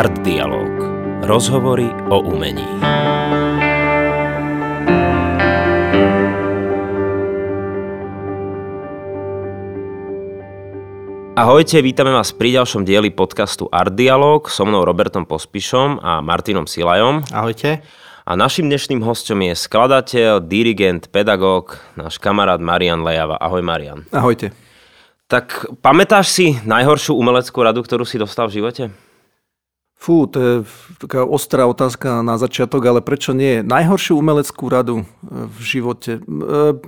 Art Dialog. Rozhovory o umení. Ahojte, vítame vás pri ďalšom dieli podcastu Art Dialog so mnou Robertom Pospišom a Martinom Silajom. Ahojte. A našim dnešným hostom je skladateľ, dirigent, pedagóg, náš kamarát Marian Lejava. Ahoj Marian. Ahojte. Tak pamätáš si najhoršiu umeleckú radu, ktorú si dostal v živote? Fú, to je taká ostrá otázka na začiatok, ale prečo nie? Najhoršiu umeleckú radu e, v živote? E,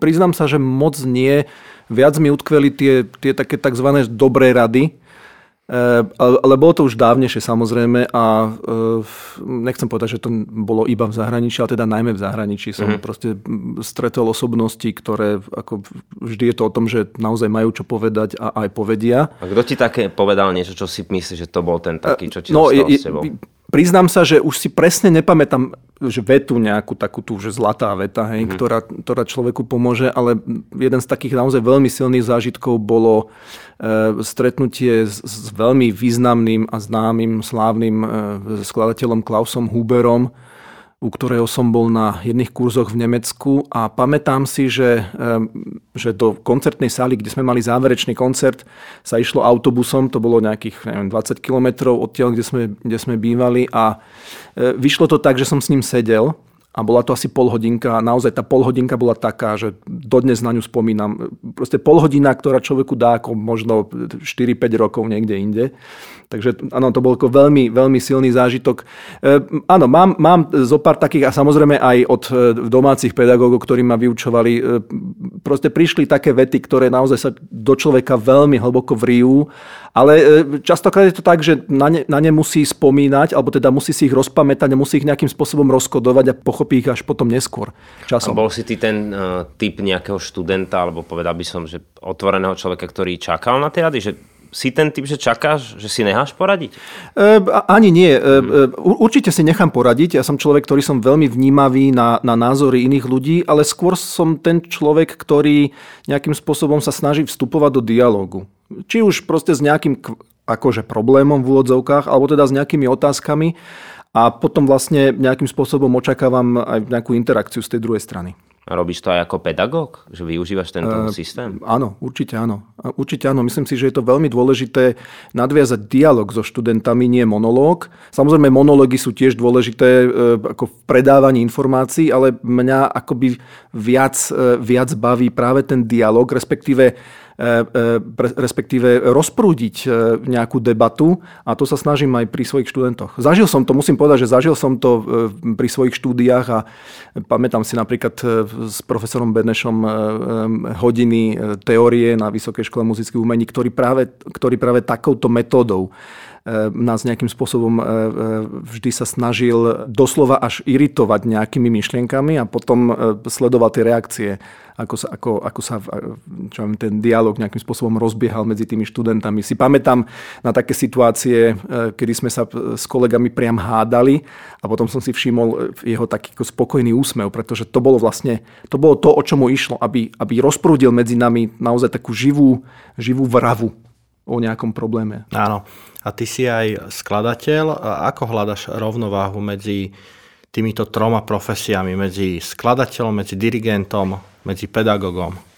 priznám sa, že moc nie. Viac mi utkveli tie, tie také tzv. dobré rady, ale bolo to už dávnejšie samozrejme a eh, nechcem povedať, že to bolo iba v zahraničí, ale teda najmä v zahraničí som mm-hmm. proste stretol osobnosti, ktoré ako vždy je to o tom, že naozaj majú čo povedať a aj povedia. A kto ti také povedal niečo, čo si myslíš, že to bol ten taký, čo ti no, je, s tebou? Priznám sa, že už si presne nepamätám že vetu nejakú takú tú, že zlatá veta, hej, mm. ktorá, ktorá človeku pomôže, ale jeden z takých naozaj veľmi silných zážitkov bolo e, stretnutie s, s veľmi významným a známym, slávnym e, skladateľom Klausom Huberom, u ktorého som bol na jedných kurzoch v Nemecku a pamätám si, že, že do koncertnej sály, kde sme mali záverečný koncert, sa išlo autobusom, to bolo nejakých neviem, 20 kilometrov odtiaľ, kde sme, kde sme bývali a e, vyšlo to tak, že som s ním sedel a bola to asi pol hodinka a naozaj tá pol bola taká, že dodnes na ňu spomínam. Proste pol hodina, ktorá človeku dá ako možno 4-5 rokov niekde inde. Takže áno, to bol ako veľmi, veľmi silný zážitok. E, áno, mám, mám zo pár takých a samozrejme aj od e, domácich pedagógov, ktorí ma vyučovali, e, proste prišli také vety, ktoré naozaj sa do človeka veľmi hlboko vrijú ale e, častokrát je to tak, že na ne, na ne musí spomínať, alebo teda musí si ich rozpamätať musí ich nejakým spôsobom rozkodovať a pochopí ich až potom neskôr. Časom. A bol si ty ten uh, typ nejakého študenta, alebo povedal by som, že otvoreného človeka, ktorý čakal na tie rady, že si ten typ, že čakáš, že si necháš poradiť? E, ani nie. E, určite si nechám poradiť. Ja som človek, ktorý som veľmi vnímavý na, na názory iných ľudí, ale skôr som ten človek, ktorý nejakým spôsobom sa snaží vstupovať do dialógu. Či už proste s nejakým akože problémom v úvodzovkách, alebo teda s nejakými otázkami a potom vlastne nejakým spôsobom očakávam aj nejakú interakciu z tej druhej strany. A robíš to aj ako pedagóg? Že využívaš tento uh, systém? Áno, určite áno. Určite áno. Myslím si, že je to veľmi dôležité nadviazať dialog so študentami, nie monológ. Samozrejme, monológy sú tiež dôležité uh, ako v predávaní informácií, ale mňa akoby viac, uh, viac baví práve ten dialog, respektíve E, e, respektíve rozprúdiť e, nejakú debatu a to sa snažím aj pri svojich študentoch. Zažil som to, musím povedať, že zažil som to pri svojich štúdiách a pamätám si napríklad s profesorom Benešom hodiny teórie na Vysokej škole muzických umení, ktorý práve, ktorý práve takouto metódou nás nejakým spôsobom vždy sa snažil doslova až iritovať nejakými myšlienkami a potom sledoval tie reakcie ako sa, ako, ako sa čo viem, ten dialog nejakým spôsobom rozbiehal medzi tými študentami. Si pamätám na také situácie, kedy sme sa s kolegami priam hádali a potom som si všimol jeho taký spokojný úsmev, pretože to bolo vlastne to, bolo to o čom mu išlo, aby, aby rozprúdil medzi nami naozaj takú živú, živú vravu o nejakom probléme. Áno. A ty si aj skladateľ. Ako hľadaš rovnováhu medzi týmito troma profesiami, medzi skladateľom, medzi dirigentom, medzi pedagogom?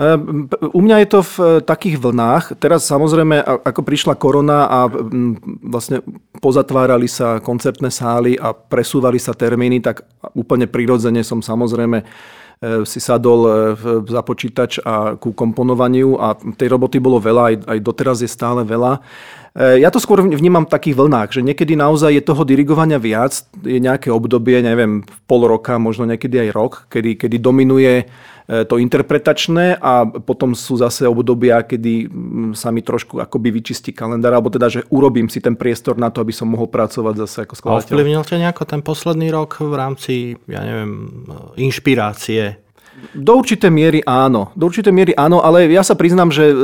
Ehm, u mňa je to v e, takých vlnách. Teraz samozrejme, ako prišla korona a vlastne pozatvárali sa koncertné sály a presúvali sa termíny, tak úplne prirodzene som samozrejme e, si sadol e, za počítač a ku komponovaniu a tej roboty bolo veľa, aj, aj doteraz je stále veľa. Ja to skôr vnímam v takých vlnách, že niekedy naozaj je toho dirigovania viac, je nejaké obdobie, neviem, pol roka, možno niekedy aj rok, kedy, kedy dominuje E, to interpretačné a potom sú zase obdobia, kedy mm, sa mi trošku akoby vyčistí kalendár, alebo teda, že urobím si ten priestor na to, aby som mohol pracovať zase ako skladateľ. Ovplyvnil ťa nejako ten posledný rok v rámci, ja neviem, inšpirácie do určitej miery áno. Do určitej miery áno, ale ja sa priznám, že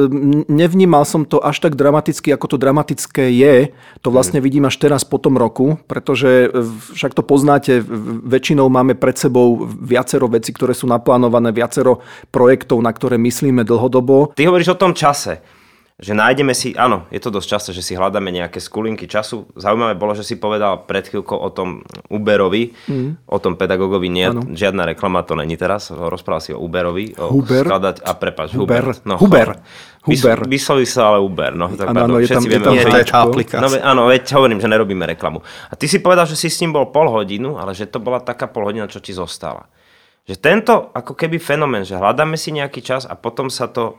nevnímal som to až tak dramaticky, ako to dramatické je. To vlastne vidím až teraz po tom roku, pretože e, však to poznáte, väčšinou máme pred sebou viacero vecí, ktoré sú naplánované, viacero projektov, na ktoré myslíme dlhodobo. Ty hovoríš o tom čase. Že nájdeme si, áno, je to dosť často, že si hľadáme nejaké skulinky času. Zaujímavé bolo, že si povedal pred chvíľkou o tom Uberovi, mm. o tom pedagogovi, nie, žiadna reklama to není teraz, rozprával si o Uberovi. O Huber. Skladať, a prepač, Huber. Huber. No, Huber. Huber. Vysloví sa ale Uber. No, tak ano, ano, je tam, vieme, je tam je tá aplikácia. No, áno, veď hovorím, že nerobíme reklamu. A ty si povedal, že si s ním bol pol hodinu, ale že to bola taká pol hodina, čo ti zostala. Že tento ako keby fenomén, že hľadáme si nejaký čas a potom sa to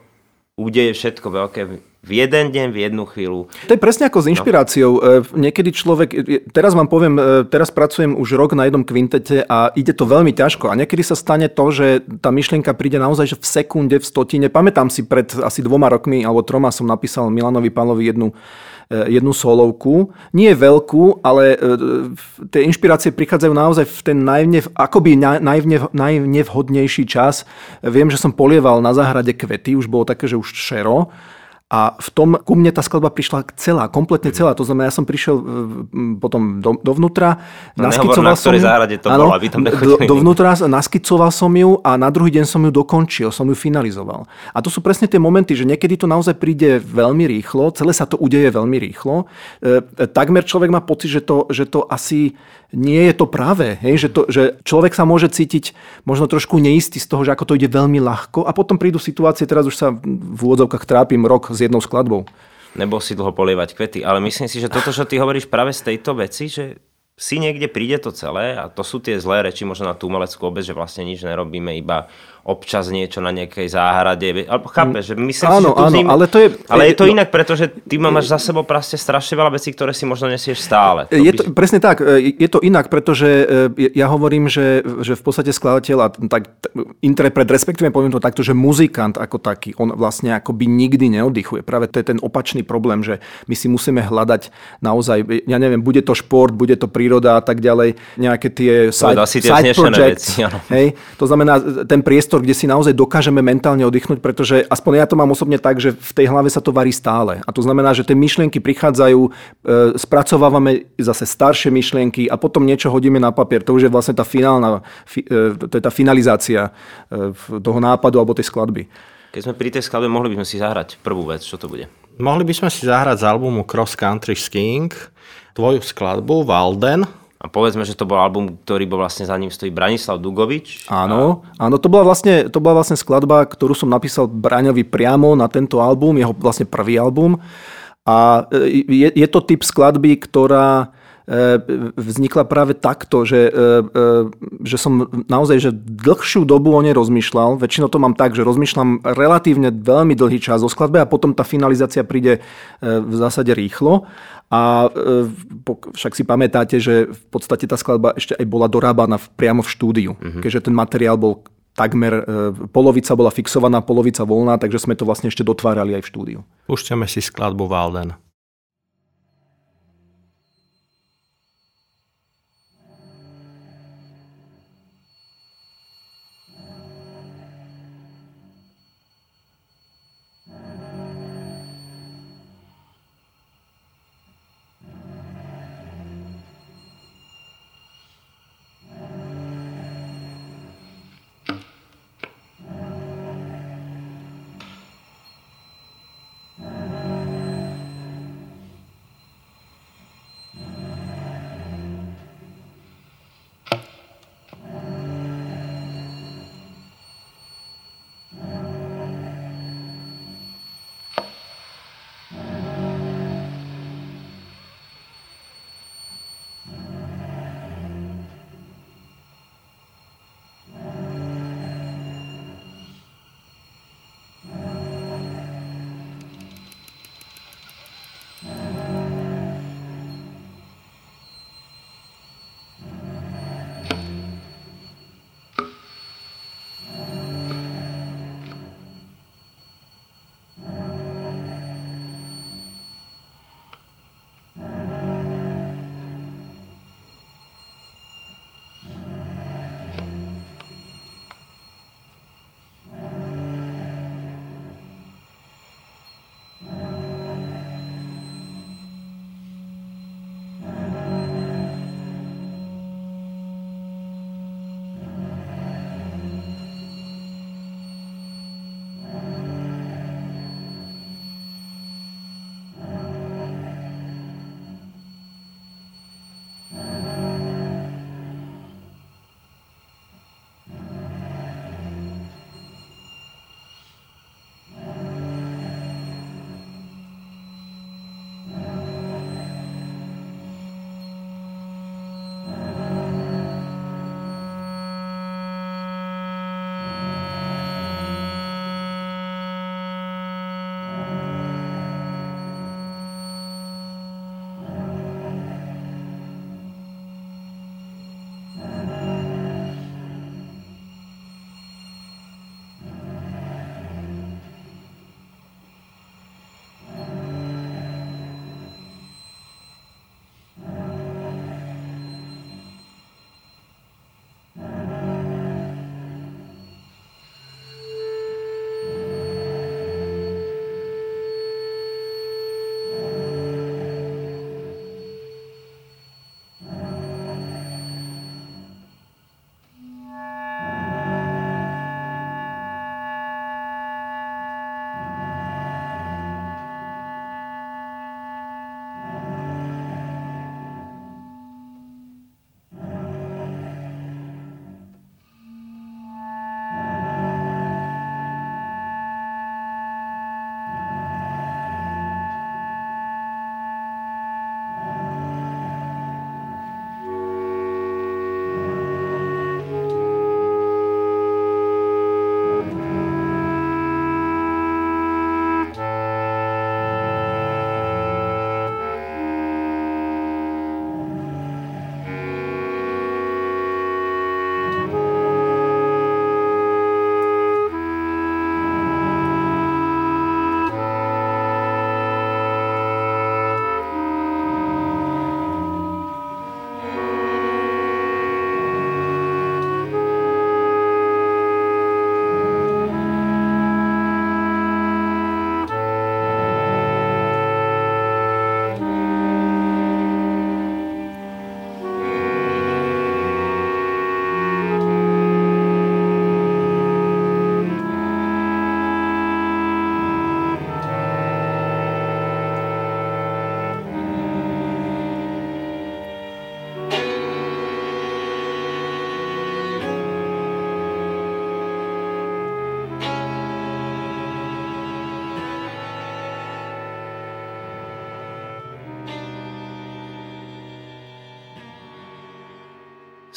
udeje všetko veľké v jeden deň, v jednu chvíľu. To je presne ako s inšpiráciou. No. Niekedy človek, teraz vám poviem, e, teraz pracujem už rok na jednom kvintete a ide to veľmi ťažko. A niekedy sa stane to, že tá myšlienka príde naozaj že v sekunde, v stotine. Pamätám si pred asi dvoma rokmi alebo troma som napísal Milanovi Pálovi jednu E, jednu solovku. Nie veľkú, ale e, tie inšpirácie prichádzajú naozaj v ten najvne, akoby najvne, najnevhodnejší čas. Viem, že som polieval na záhrade kvety, už bolo také, že už šero a v tom ku mne tá skladba prišla celá, kompletne celá. To znamená, ja som prišiel e, potom do, dovnútra, no, naskicoval na som ju. záhrade to áno, bola, aby tam do, dovnútra, naskicoval som ju a na druhý deň som ju dokončil, som ju finalizoval. A to sú presne tie momenty, že niekedy to naozaj príde veľmi rýchlo, celé sa to udeje veľmi rýchlo. E, takmer človek má pocit, že to, že to asi nie je to práve. Hej? Že, to, že človek sa môže cítiť možno trošku neistý z toho, že ako to ide veľmi ľahko a potom prídu situácie, teraz už sa v úvodzovkách trápim rok s jednou skladbou. Nebol si dlho polievať kvety, ale myslím si, že toto, čo ty hovoríš práve z tejto veci, že si niekde príde to celé a to sú tie zlé reči možno na tú umeleckú obec, že vlastne nič nerobíme, iba občas niečo na nejakej záhrade. Chápeš, že myslím áno, si, že áno, tým, ale to je... Ale je to no, inak, pretože ty máš za sebou proste strašne veľa vecí, ktoré si možno nesieš stále. To je to, by... Presne tak, je to inak, pretože e, ja hovorím, že, že v podstate skladateľ a tak interpret, respektíve poviem to takto, že muzikant ako taký, on vlastne akoby nikdy neoddychuje. Práve to je ten opačný problém, že my si musíme hľadať naozaj, ja neviem, bude to šport, bude to príroda a tak ďalej, nejaké tie side, side projects. Veci, hej? To znamená, ten priestor priestor, kde si naozaj dokážeme mentálne oddychnúť, pretože aspoň ja to mám osobne tak, že v tej hlave sa to varí stále. A to znamená, že tie myšlienky prichádzajú, e, spracovávame zase staršie myšlienky a potom niečo hodíme na papier. To už je vlastne tá finálna, fi, e, to je tá finalizácia e, toho nápadu alebo tej skladby. Keď sme pri tej skladbe, mohli by sme si zahrať prvú vec. Čo to bude? Mohli by sme si zahrať z albumu Cross Country Skiing tvoju skladbu Walden, a povedzme, že to bol album, ktorý bol vlastne za ním stojí Branislav Dugovič. Áno, a... áno to, bola vlastne, to bola vlastne skladba, ktorú som napísal Braňovi priamo na tento album, jeho vlastne prvý album. A e, je, je to typ skladby, ktorá vznikla práve takto, že, e, že som naozaj že dlhšiu dobu o nej rozmýšľal. Väčšinou to mám tak, že rozmýšľam relatívne veľmi dlhý čas o skladbe a potom tá finalizácia príde v zásade rýchlo. A e, však si pamätáte, že v podstate tá skladba ešte aj bola dorábaná priamo v štúdiu, uh-huh. keďže ten materiál bol takmer, e, polovica bola fixovaná, polovica voľná, takže sme to vlastne ešte dotvárali aj v štúdiu. Púšťame si skladbu Walden.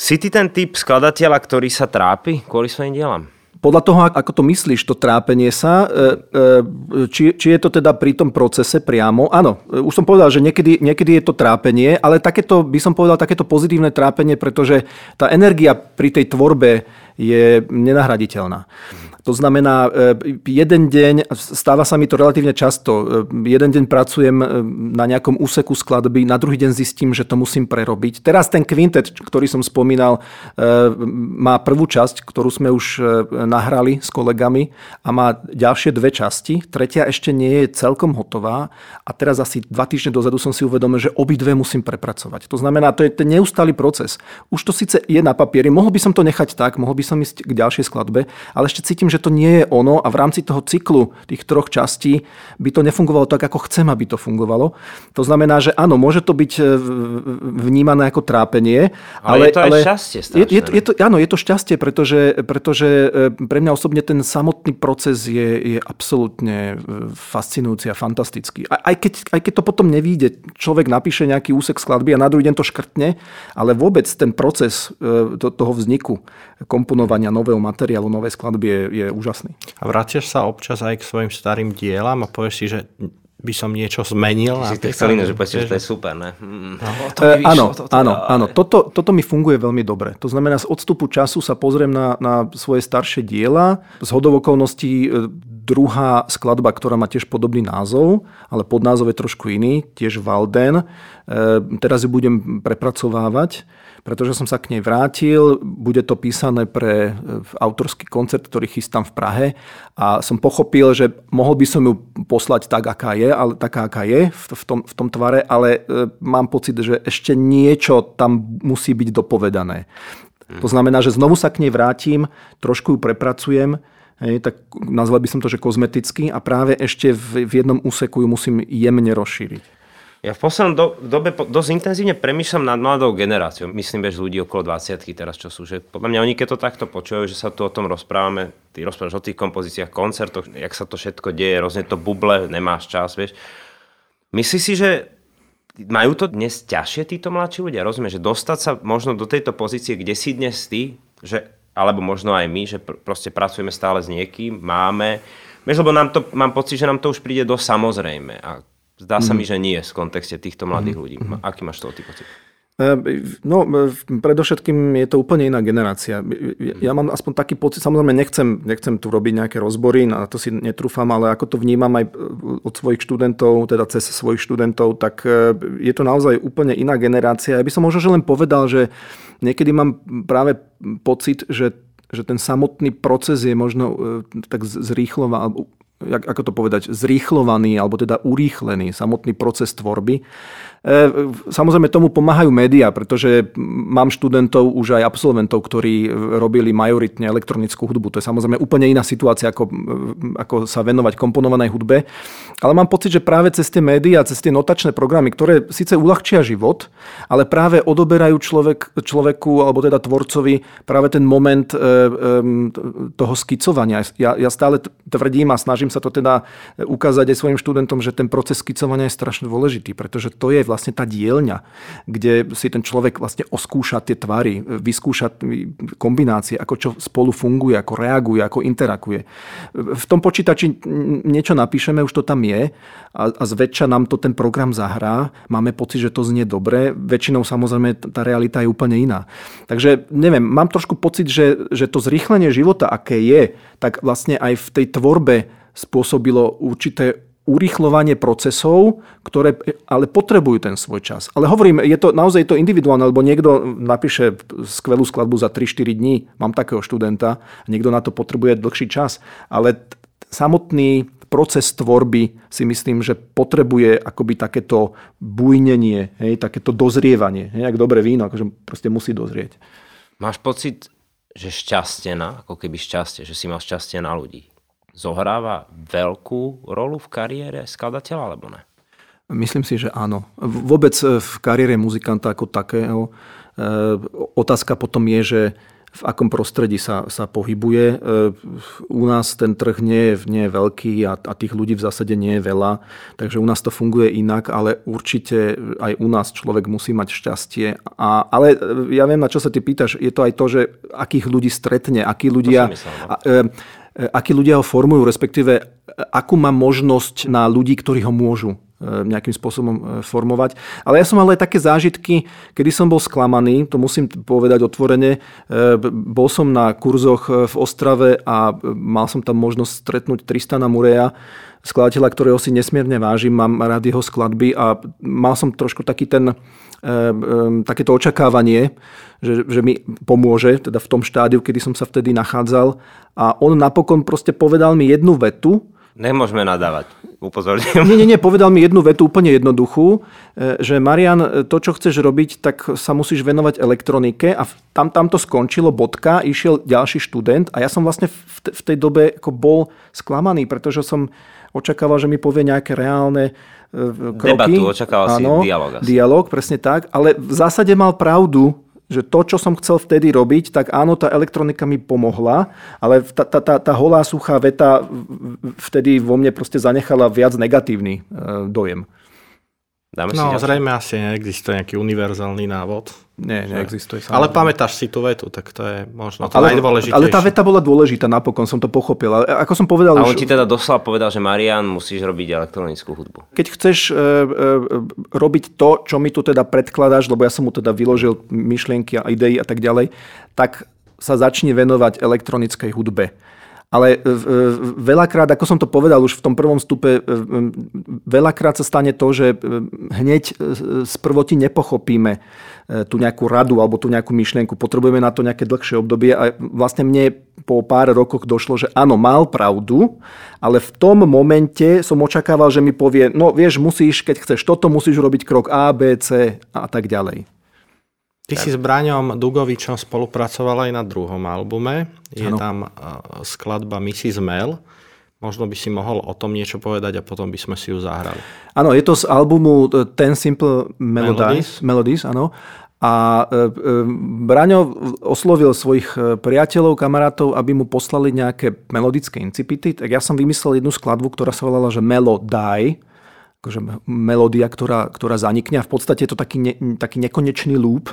Si ty ten typ skladateľa, ktorý sa trápi kvôli svojim dielam? Podľa toho, ako to myslíš, to trápenie sa, e, e, či, či je to teda pri tom procese priamo, áno, e, už som povedal, že niekedy, niekedy je to trápenie, ale takéto, by som povedal, takéto pozitívne trápenie, pretože tá energia pri tej tvorbe je nenahraditeľná. To znamená, e, jeden deň, stáva sa mi to relatívne často, e, jeden deň pracujem e, na nejakom úseku skladby, na druhý deň zistím, že to musím prerobiť. Teraz ten kvintet, ktorý som spomínal, má prvú časť, ktorú sme už nahrali s kolegami a má ďalšie dve časti. Tretia ešte nie je celkom hotová a teraz asi dva týždne dozadu som si uvedomil, že obidve musím prepracovať. To znamená, to je ten neustály proces. Už to síce je na papieri, mohol by som to nechať tak, mohol by som ísť k ďalšej skladbe, ale ešte cítim, že to nie je ono a v rámci toho cyklu tých troch častí by to nefungovalo tak, ako chcem, aby to fungovalo. To znamená, že áno, môže to byť e, vnímané ako trápenie. Ale, ale je to aj ale šťastie je, je, je to, Áno, je to šťastie, pretože, pretože e, pre mňa osobne ten samotný proces je, je absolútne e, fascinujúci a fantastický. Aj keď, aj keď to potom nevíde, človek napíše nejaký úsek skladby a na druhý deň to škrtne, ale vôbec ten proces toho vzniku, komponovania nového materiálu, novej skladby je, je úžasný. A vraciaš sa občas aj k svojim starým dielam a povieš si, že by som niečo zmenil. Si to chcel iné, že povieš, že to je super, ne? Mm. No, to e, áno, toto, áno, áno. Toto, toto mi funguje veľmi dobre. To znamená, z odstupu času sa pozriem na, na svoje staršie diela. Z hodov okolností e, druhá skladba, ktorá má tiež podobný názov, ale pod názov je trošku iný, tiež Valden. E, teraz ju budem prepracovávať pretože som sa k nej vrátil. Bude to písané pre e, autorský koncert, ktorý chystám v Prahe a som pochopil, že mohol by som ju poslať tak, aká je, ale taká, aká je v tom, v tom tvare, ale e, mám pocit, že ešte niečo tam musí byť dopovedané. To znamená, že znovu sa k nej vrátim, trošku ju prepracujem, Hej, tak nazval by som to, že kozmeticky a práve ešte v, v jednom úseku ju musím jemne rozšíriť. Ja v poslednom do, dobe dosť intenzívne premýšľam nad mladou generáciou. Myslím, že ľudí okolo 20 teraz, čo sú. Že podľa mňa oni, keď to takto počujú, že sa tu o tom rozprávame, ty rozprávaš o tých kompozíciách, koncertoch, jak sa to všetko deje, rôzne to buble, nemáš čas, vieš. Myslíš si, že majú to dnes ťažšie títo mladší ľudia? Rozumieš, že dostať sa možno do tejto pozície, kde si dnes ty, že, alebo možno aj my, že pr- proste pracujeme stále s niekým, máme, vieš, lebo nám to, mám pocit, že nám to už príde do samozrejme. A Zdá sa mi, mhm. že nie v kontexte týchto mladých mhm. ľudí. Mhm. Aký máš toho ty pocit? E, no, e, predovšetkým je to úplne iná generácia. Ja mám aspoň taký pocit, samozrejme nechcem, nechcem tu robiť nejaké rozbory, na to si netrúfam, ale ako to vnímam aj od svojich študentov, teda cez svojich študentov, tak e, je to naozaj úplne iná generácia. Ja by som možno že len povedal, že niekedy mám práve pocit, že že ten samotný proces je možno tak zrýchlovaný, jak, ako to povedať, zrýchlovaný alebo teda urýchlený samotný proces tvorby. E, samozrejme tomu pomáhajú médiá, pretože mám študentov, už aj absolventov, ktorí robili majoritne elektronickú hudbu. To je samozrejme úplne iná situácia, ako, ako sa venovať komponovanej hudbe. Ale mám pocit, že práve cez tie médiá, cez tie notačné programy, ktoré síce uľahčia život, ale práve odoberajú človek, človeku, alebo teda tvorcovi práve ten moment e, e, toho skicovania. Ja, ja stále tvrdím a snažím sa to teda ukázať aj svojim študentom, že ten proces skicovania je strašne dôležitý, pretože to je vlastne tá dielňa, kde si ten človek vlastne oskúša tie tvary, vyskúša kombinácie, ako čo spolu funguje, ako reaguje, ako interakuje. V tom počítači niečo napíšeme, už to tam je a, a zväčša nám to ten program zahrá. Máme pocit, že to znie dobre. Väčšinou samozrejme tá realita je úplne iná. Takže neviem, mám trošku pocit, že, že to zrýchlenie života, aké je, tak vlastne aj v tej tvorbe spôsobilo určité urýchlovanie procesov, ktoré ale potrebujú ten svoj čas. Ale hovorím, je to naozaj to individuálne, lebo niekto napíše skvelú skladbu za 3-4 dní, mám takého študenta, niekto na to potrebuje dlhší čas, ale t- samotný proces tvorby si myslím, že potrebuje akoby takéto bujnenie, hej, takéto dozrievanie. Hej, dobré víno, akože proste musí dozrieť. Máš pocit, že šťastie na, ako keby šťastie, že si mal šťastie na ľudí zohráva veľkú rolu v kariére skladateľa, alebo ne? Myslím si, že áno. Vôbec v kariére muzikanta ako takého. E, otázka potom je, že v akom prostredí sa, sa pohybuje. E, u nás ten trh nie je, nie je veľký a, a tých ľudí v zásade nie je veľa, takže u nás to funguje inak, ale určite aj u nás človek musí mať šťastie. A, ale ja viem, na čo sa ty pýtaš, je to aj to, že akých ľudí stretne, akí ľudia... Myslel, no? a, e, e, akí ľudia ho formujú, respektíve akú má možnosť na ľudí, ktorí ho môžu E, nejakým spôsobom e, formovať. Ale ja som mal aj také zážitky, kedy som bol sklamaný, to musím povedať otvorene. E, bol som na kurzoch v Ostrave a mal som tam možnosť stretnúť Tristana Mureja, skladateľa, ktorého si nesmierne vážim, mám rád jeho skladby a mal som trošku taký ten, takéto očakávanie, že, že mi pomôže teda v tom štádiu, kedy som sa vtedy nachádzal. A on napokon proste povedal mi jednu vetu, Nemôžeme nadávať, upozorňujem. Nie, nie, nie, povedal mi jednu vetu úplne jednoduchú, e, že Marian, e, to, čo chceš robiť, tak sa musíš venovať elektronike a tam, tam to skončilo, bodka, išiel ďalší študent a ja som vlastne v, v tej dobe ako bol sklamaný, pretože som očakával, že mi povie nejaké reálne e, kroky. Debatu, očakával Áno, si dialog. Asi. Dialog, presne tak, ale v zásade mal pravdu, že to, čo som chcel vtedy robiť, tak áno, tá elektronika mi pomohla, ale tá, tá, tá, tá holá suchá veta vtedy vo mne proste zanechala viac negatívny e, dojem. Dáme no, si zrejme asi neexistuje nejaký univerzálny návod. Nie, neexistuje. Samozrejme. Ale pamätáš si tú vetu, tak to je možno to ale, najdôležitejšie. Ale tá veta bola dôležitá napokon, som to pochopil. Ale ako som povedal... A on už... ti teda doslova povedal, že Marian, musíš robiť elektronickú hudbu. Keď chceš e, e, robiť to, čo mi tu teda predkladáš, lebo ja som mu teda vyložil myšlienky a idei a tak ďalej, tak sa začne venovať elektronickej hudbe. Ale e, e, veľakrát, ako som to povedal už v tom prvom stupe, e, veľakrát sa stane to, že hneď z prvoti nepochopíme tú nejakú radu alebo tú nejakú myšlienku. Potrebujeme na to nejaké dlhšie obdobie a vlastne mne po pár rokoch došlo, že áno, mal pravdu, ale v tom momente som očakával, že mi povie, no vieš, musíš, keď chceš toto, musíš robiť krok A, B, C a tak ďalej. Ty tak. si s Braňom Dugovičom spolupracoval aj na druhom albume. Je ano. tam skladba Mrs. Mel. Možno by si mohol o tom niečo povedať a potom by sme si ju zahrali. Áno, je to z albumu e, Ten Simple Melodies. Melodies áno. A e, e, Braňo oslovil svojich priateľov, kamarátov, aby mu poslali nejaké melodické incipity. Tak ja som vymyslel jednu skladbu, ktorá sa volala, že Melodie akože melódia, ktorá, ktorá zanikne a v podstate je to taký, ne, taký nekonečný loop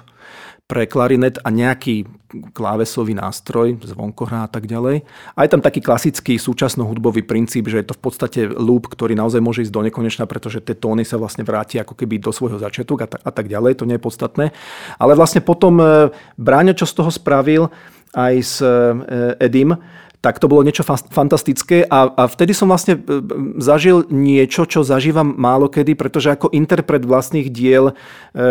pre klarinet a nejaký klávesový nástroj, zvonkohrá a tak ďalej. A je tam taký klasický súčasno-hudbový princíp, že je to v podstate loop, ktorý naozaj môže ísť do nekonečna, pretože tie tóny sa vlastne vráti ako keby do svojho začiatku a, a tak ďalej, to nie je podstatné. Ale vlastne potom e, Bráňo, čo z toho spravil aj s e, Edim, tak to bolo niečo fantastické a, a vtedy som vlastne e, zažil niečo, čo zažívam málo kedy, pretože ako interpret vlastných diel e, e,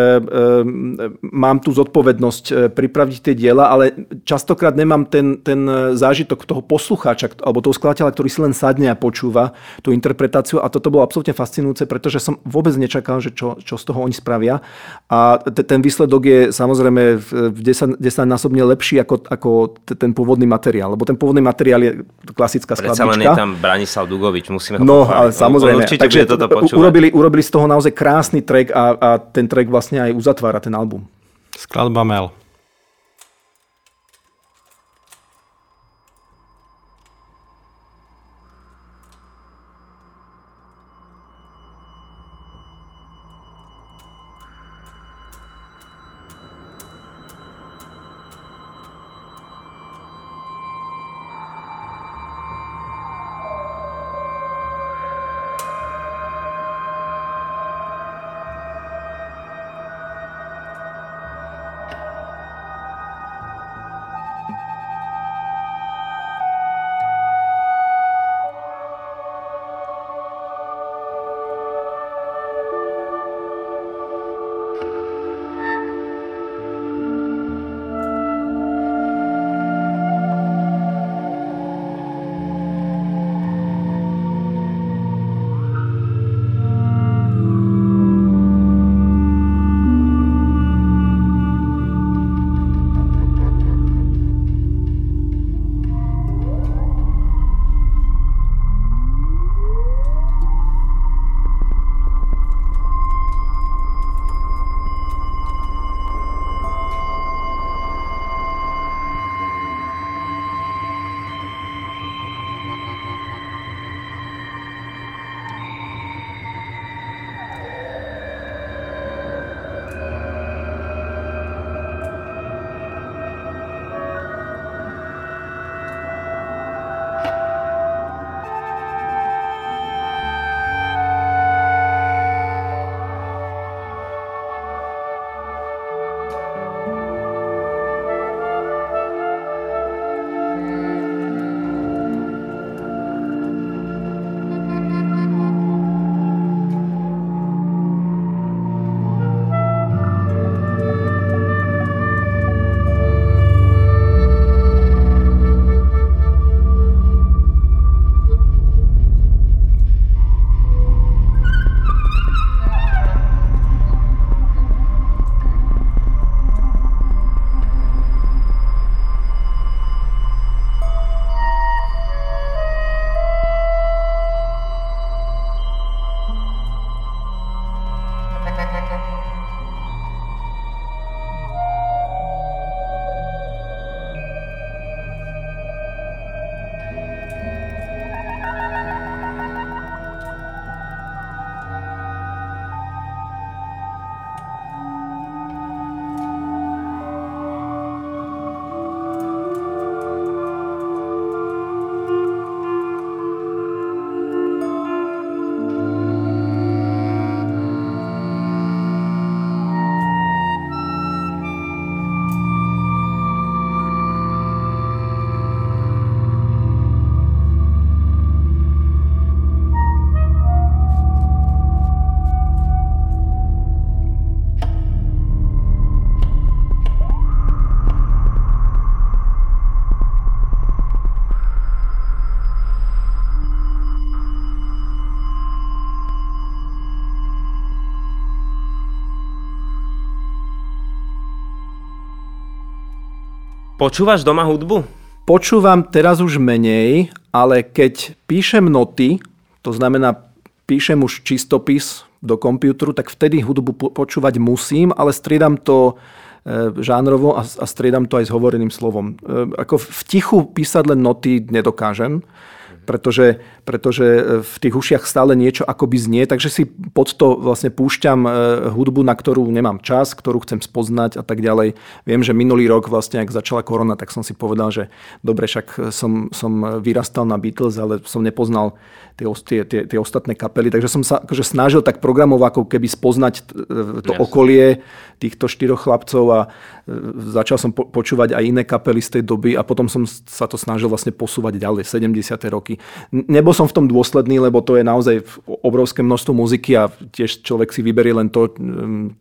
mám tú zodpovednosť e, pripraviť tie diela, ale častokrát nemám ten, ten zážitok toho poslucháča alebo toho skladateľa, ktorý si len sadne a počúva tú interpretáciu. A toto bolo absolútne fascinujúce, pretože som vôbec nečakal, že čo, čo z toho oni spravia. A t- ten výsledok je samozrejme v 10, 10 násobne lepší ako, ako ten pôvodný materiál, lebo ten pôvodný materiál materiál je klasická skladbička. Predsa len je tam Branislav Dugovič, musíme ho No, ale samozrejme. určite Takže toto počúvať. Urobili, urobili z toho naozaj krásny track a, a ten track vlastne aj uzatvára ten album. Skladba Mel. Počúvaš doma hudbu? Počúvam teraz už menej, ale keď píšem noty, to znamená píšem už čistopis do počítaču, tak vtedy hudbu počúvať musím, ale striedam to e, žánrovo a, a striedam to aj s hovoreným slovom. E, ako v tichu písať len noty nedokážem pretože, pretože e, v tých ušiach stále niečo akoby znie, takže si pod to vlastne púšťam e, hudbu, na ktorú nemám čas, ktorú chcem spoznať a tak ďalej. Viem, že minulý rok vlastne, ak začala korona, tak som si povedal, že dobre, však som, som vyrastal na Beatles, ale som nepoznal tie, tie, tie, tie ostatné kapely, takže som sa akože snažil tak programovo ako keby spoznať e, to yes. okolie týchto štyroch chlapcov a začal som počúvať aj iné kapely z tej doby a potom som sa to snažil vlastne posúvať ďalej, 70. roky. Nebol som v tom dôsledný, lebo to je naozaj obrovské množstvo muziky a tiež človek si vyberie len to,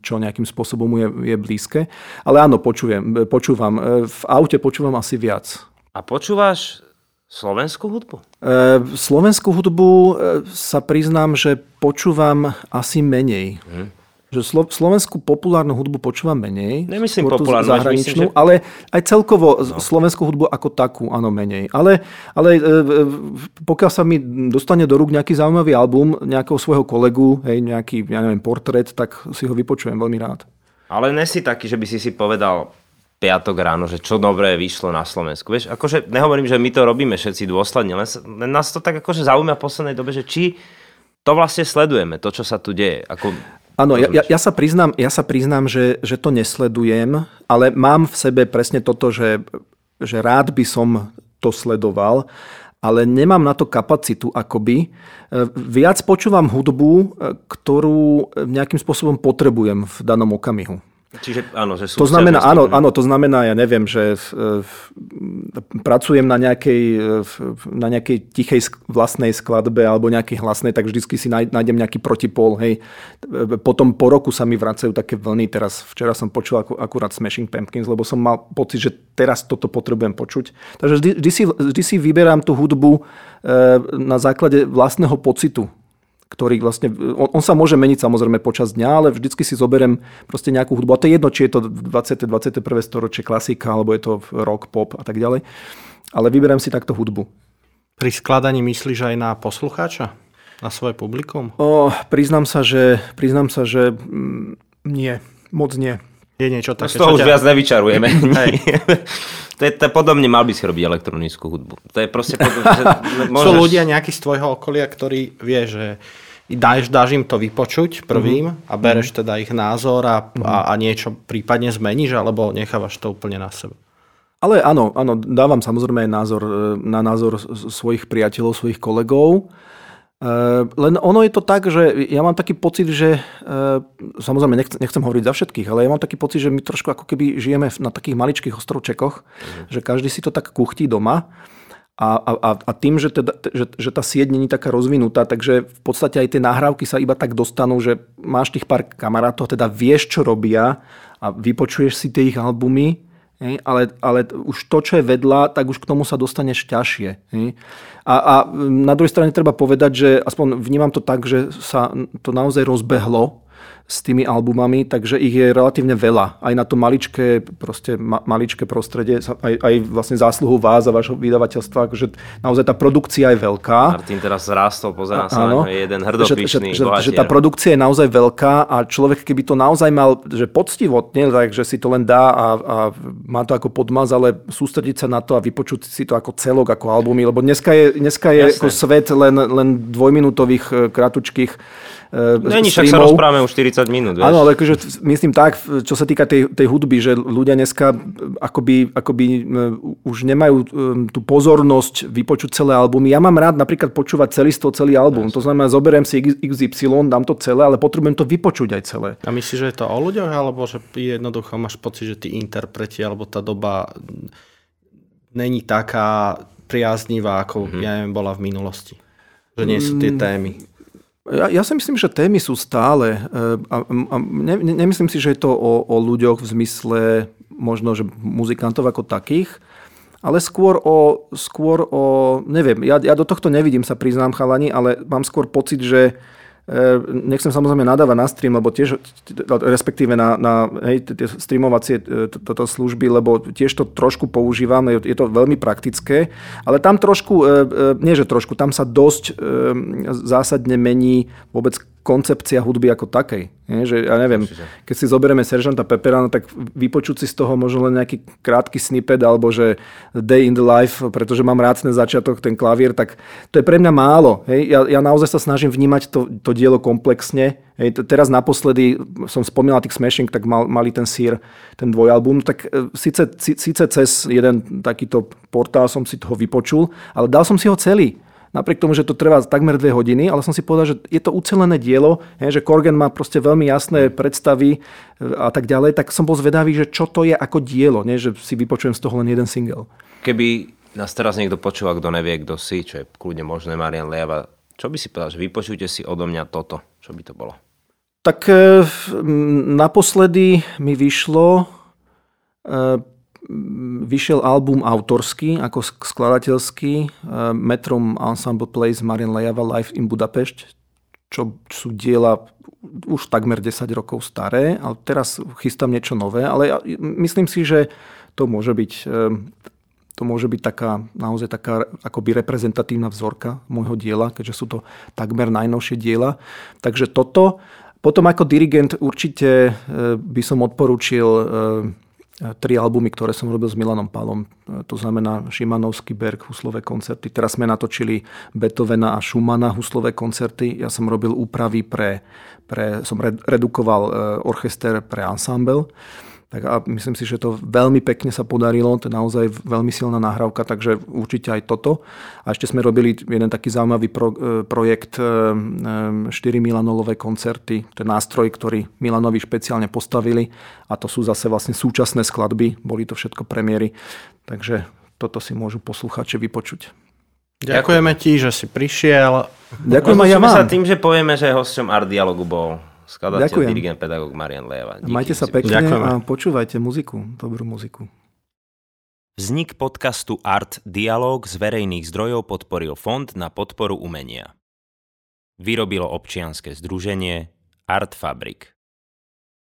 čo nejakým spôsobom mu je, je blízke. Ale áno, počujem, počúvam. E, v aute počúvam asi viac. A počúvaš slovenskú hudbu? E, slovenskú hudbu e, sa priznám, že počúvam asi menej. Hmm že Slo- slovenskú populárnu hudbu počúvam menej. Nemyslím populárnu, zahraničnú, myslím, že... ale aj celkovo no. slovenskú hudbu ako takú, áno, menej. Ale, ale e, e, pokiaľ sa mi dostane do rúk nejaký zaujímavý album nejakého svojho kolegu, hej, nejaký, ja neviem, portrét, tak si ho vypočujem veľmi rád. Ale nesi taký, že by si si povedal piatok ráno, že čo dobré vyšlo na Slovensku. Vieš, akože nehovorím, že my to robíme všetci dôsledne, len, len nás to tak akože zaujíma v poslednej dobe, že či to vlastne sledujeme, to, čo sa tu deje. Ako Áno, ja, ja, ja sa priznám, ja sa priznám že, že to nesledujem, ale mám v sebe presne toto, že, že rád by som to sledoval, ale nemám na to kapacitu akoby. E, viac počúvam hudbu, e, ktorú nejakým spôsobom potrebujem v danom okamihu. Čiže áno, že sú to znamená, áno, áno, to znamená, ja neviem, že v, v, pracujem na nejakej, v, na nejakej tichej vlastnej skladbe alebo nejakej hlasnej, tak vždycky si nájdem nejaký protipol. Hej. Potom po roku sa mi vracajú také vlny. Teraz včera som počul akurát Smashing Pumpkins, lebo som mal pocit, že teraz toto potrebujem počuť. Takže vždy, vždy, si, vždy si vyberám tú hudbu eh, na základe vlastného pocitu ktorý vlastne, on, on sa môže meniť samozrejme počas dňa, ale vždycky si zoberiem proste nejakú hudbu. A to je jedno, či je to 20. 21. storočie klasika, alebo je to rock, pop a tak ďalej. Ale vyberiem si takto hudbu. Pri skladaní myslíš aj na poslucháča? Na svoje publikum? O, priznám sa, že, priznám sa, že mm, nie, moc nie. Je niečo také, no z toho už ťa... viac nevyčarujeme. to je to podobne, mal by si robiť elektronickú hudbu. To je proste podobne, že môžeš... Sú ľudia nejakí z tvojho okolia, ktorí vie, že dáš, dáš im to vypočuť prvým mm-hmm. a bereš teda ich názor a, mm-hmm. a, a niečo prípadne zmeníš, alebo nechávaš to úplne na sebe? Ale áno, áno, dávam samozrejme aj názor e, na názor svojich priateľov, svojich kolegov. Uh, len ono je to tak, že ja mám taký pocit, že uh, samozrejme nechcem, nechcem hovoriť za všetkých, ale ja mám taký pocit, že my trošku ako keby žijeme na takých maličkých ostrovčekoch, mm. že každý si to tak kuchtí doma. A, a, a tým, že, teda, že, že tá sieť není taká rozvinutá, takže v podstate aj tie nahrávky sa iba tak dostanú, že máš tých pár kamarátov, teda vieš, čo robia a vypočuješ si tie ich albumy Ale, ale už to, čo je vedľa, tak už k tomu sa dostaneš ťažšie. A, a na druhej strane treba povedať, že aspoň vnímam to tak, že sa to naozaj rozbehlo s tými albumami, takže ich je relatívne veľa. Aj na to maličké, proste ma, maličké prostredie, aj, aj vlastne zásluhu vás a vášho vydavateľstva, že naozaj tá produkcia je veľká. Martin teraz zrástol, pozerá sa na je jeden hrdopišný že, že, že, že tá produkcia je naozaj veľká a človek, keby to naozaj mal, že poctivotne, takže si to len dá a, a má to ako podmaz, ale sústrediť sa na to a vypočuť si to ako celok, ako albumy, lebo dneska je, dneska je ako svet len, len dvojminútových, e, kratučkých Není, však sa rozprávame už 40 minút. Vieš. Áno, ale akože myslím tak, čo sa týka tej, tej hudby, že ľudia dneska akoby, akoby už nemajú tú pozornosť vypočuť celé albumy. Ja mám rád napríklad počúvať celistvo, celý album. Yes. To znamená, zoberiem si XY, dám to celé, ale potrebujem to vypočuť aj celé. A myslíš, že je to o ľuďoch, alebo že jednoducho máš pocit, že tí interpreti, alebo tá doba není taká priaznivá, ako mm-hmm. ja neviem, bola v minulosti? Že nie sú tie mm. témy. Ja, ja si myslím, že témy sú stále. E, a, a ne, nemyslím si, že je to o, o ľuďoch v zmysle možno, že muzikantov ako takých, ale skôr o, skôr o neviem, ja, ja do tohto nevidím, sa priznám chalani, ale mám skôr pocit, že nechcem samozrejme nadávať na stream, lebo tiež, respektíve na, na hej, tie streamovacie e, toto služby, lebo tiež to trošku používam, je to veľmi praktické, ale tam trošku, e, nie že trošku, tam sa dosť zásadne mení vôbec koncepcia hudby ako takej. Nie? Že, ja neviem, keď si zoberieme Seržanta Pepperana, tak vypočuť si z toho možno len nejaký krátky snippet alebo že Day in the Life, pretože mám rád ten začiatok, ten klavír, tak to je pre mňa málo. Hej? Ja, ja naozaj sa snažím vnímať to, to dielo komplexne. Hej? Teraz naposledy som spomínal tých Smashing, tak mal, mali ten sír, ten dvojalbum, tak e, síce, síce cez jeden takýto portál som si toho vypočul, ale dal som si ho celý napriek tomu, že to trvá takmer dve hodiny, ale som si povedal, že je to ucelené dielo, že Korgen má proste veľmi jasné predstavy e, a tak ďalej, tak som bol zvedavý, že čo to je ako dielo, nie? že si vypočujem z toho len jeden single. Keby nás teraz niekto počúva, kto nevie, kto si, čo je kľudne možné, Marian Lejava, čo by si povedal, že vypočujte si odo mňa toto, čo by to bolo? Tak e, naposledy mi vyšlo e, vyšiel album autorský, ako skladateľský, eh, Metrom Ensemble Plays Marian Lejava Live in Budapešť, čo sú diela už takmer 10 rokov staré, ale teraz chystám niečo nové, ale myslím si, že to môže byť eh, to môže byť taká, naozaj taká akoby reprezentatívna vzorka môjho diela, keďže sú to takmer najnovšie diela. Takže toto. Potom ako dirigent určite eh, by som odporučil tri albumy, ktoré som robil s Milanom Palom. To znamená Šimanovský Berg, huslové koncerty. Teraz sme natočili Beethovena a Schumana huslové koncerty. Ja som robil úpravy pre, pre som redukoval e, orchester pre ensemble. Tak a myslím si, že to veľmi pekne sa podarilo, to je naozaj veľmi silná nahrávka, takže určite aj toto. A ešte sme robili jeden taký zaujímavý pro, e, projekt 4 e, e, Milanolové koncerty, to je nástroj, ktorý Milanovi špeciálne postavili a to sú zase vlastne súčasné skladby, boli to všetko premiéry, takže toto si môžu poslucháči vypočuť. Ďakujeme ti, že si prišiel. Ďakujem aj ja vám. sa tým, že povieme, že hosťom Art Dialogu bol skladateľ, Ďakujem. dirigent, pedagóg Marian Lejeva. Díky, Majte sa pekne Ďakujem. a počúvajte muziku, dobrú muziku. Vznik podcastu Art Dialog z verejných zdrojov podporil Fond na podporu umenia. Vyrobilo občianske združenie Art Fabrik.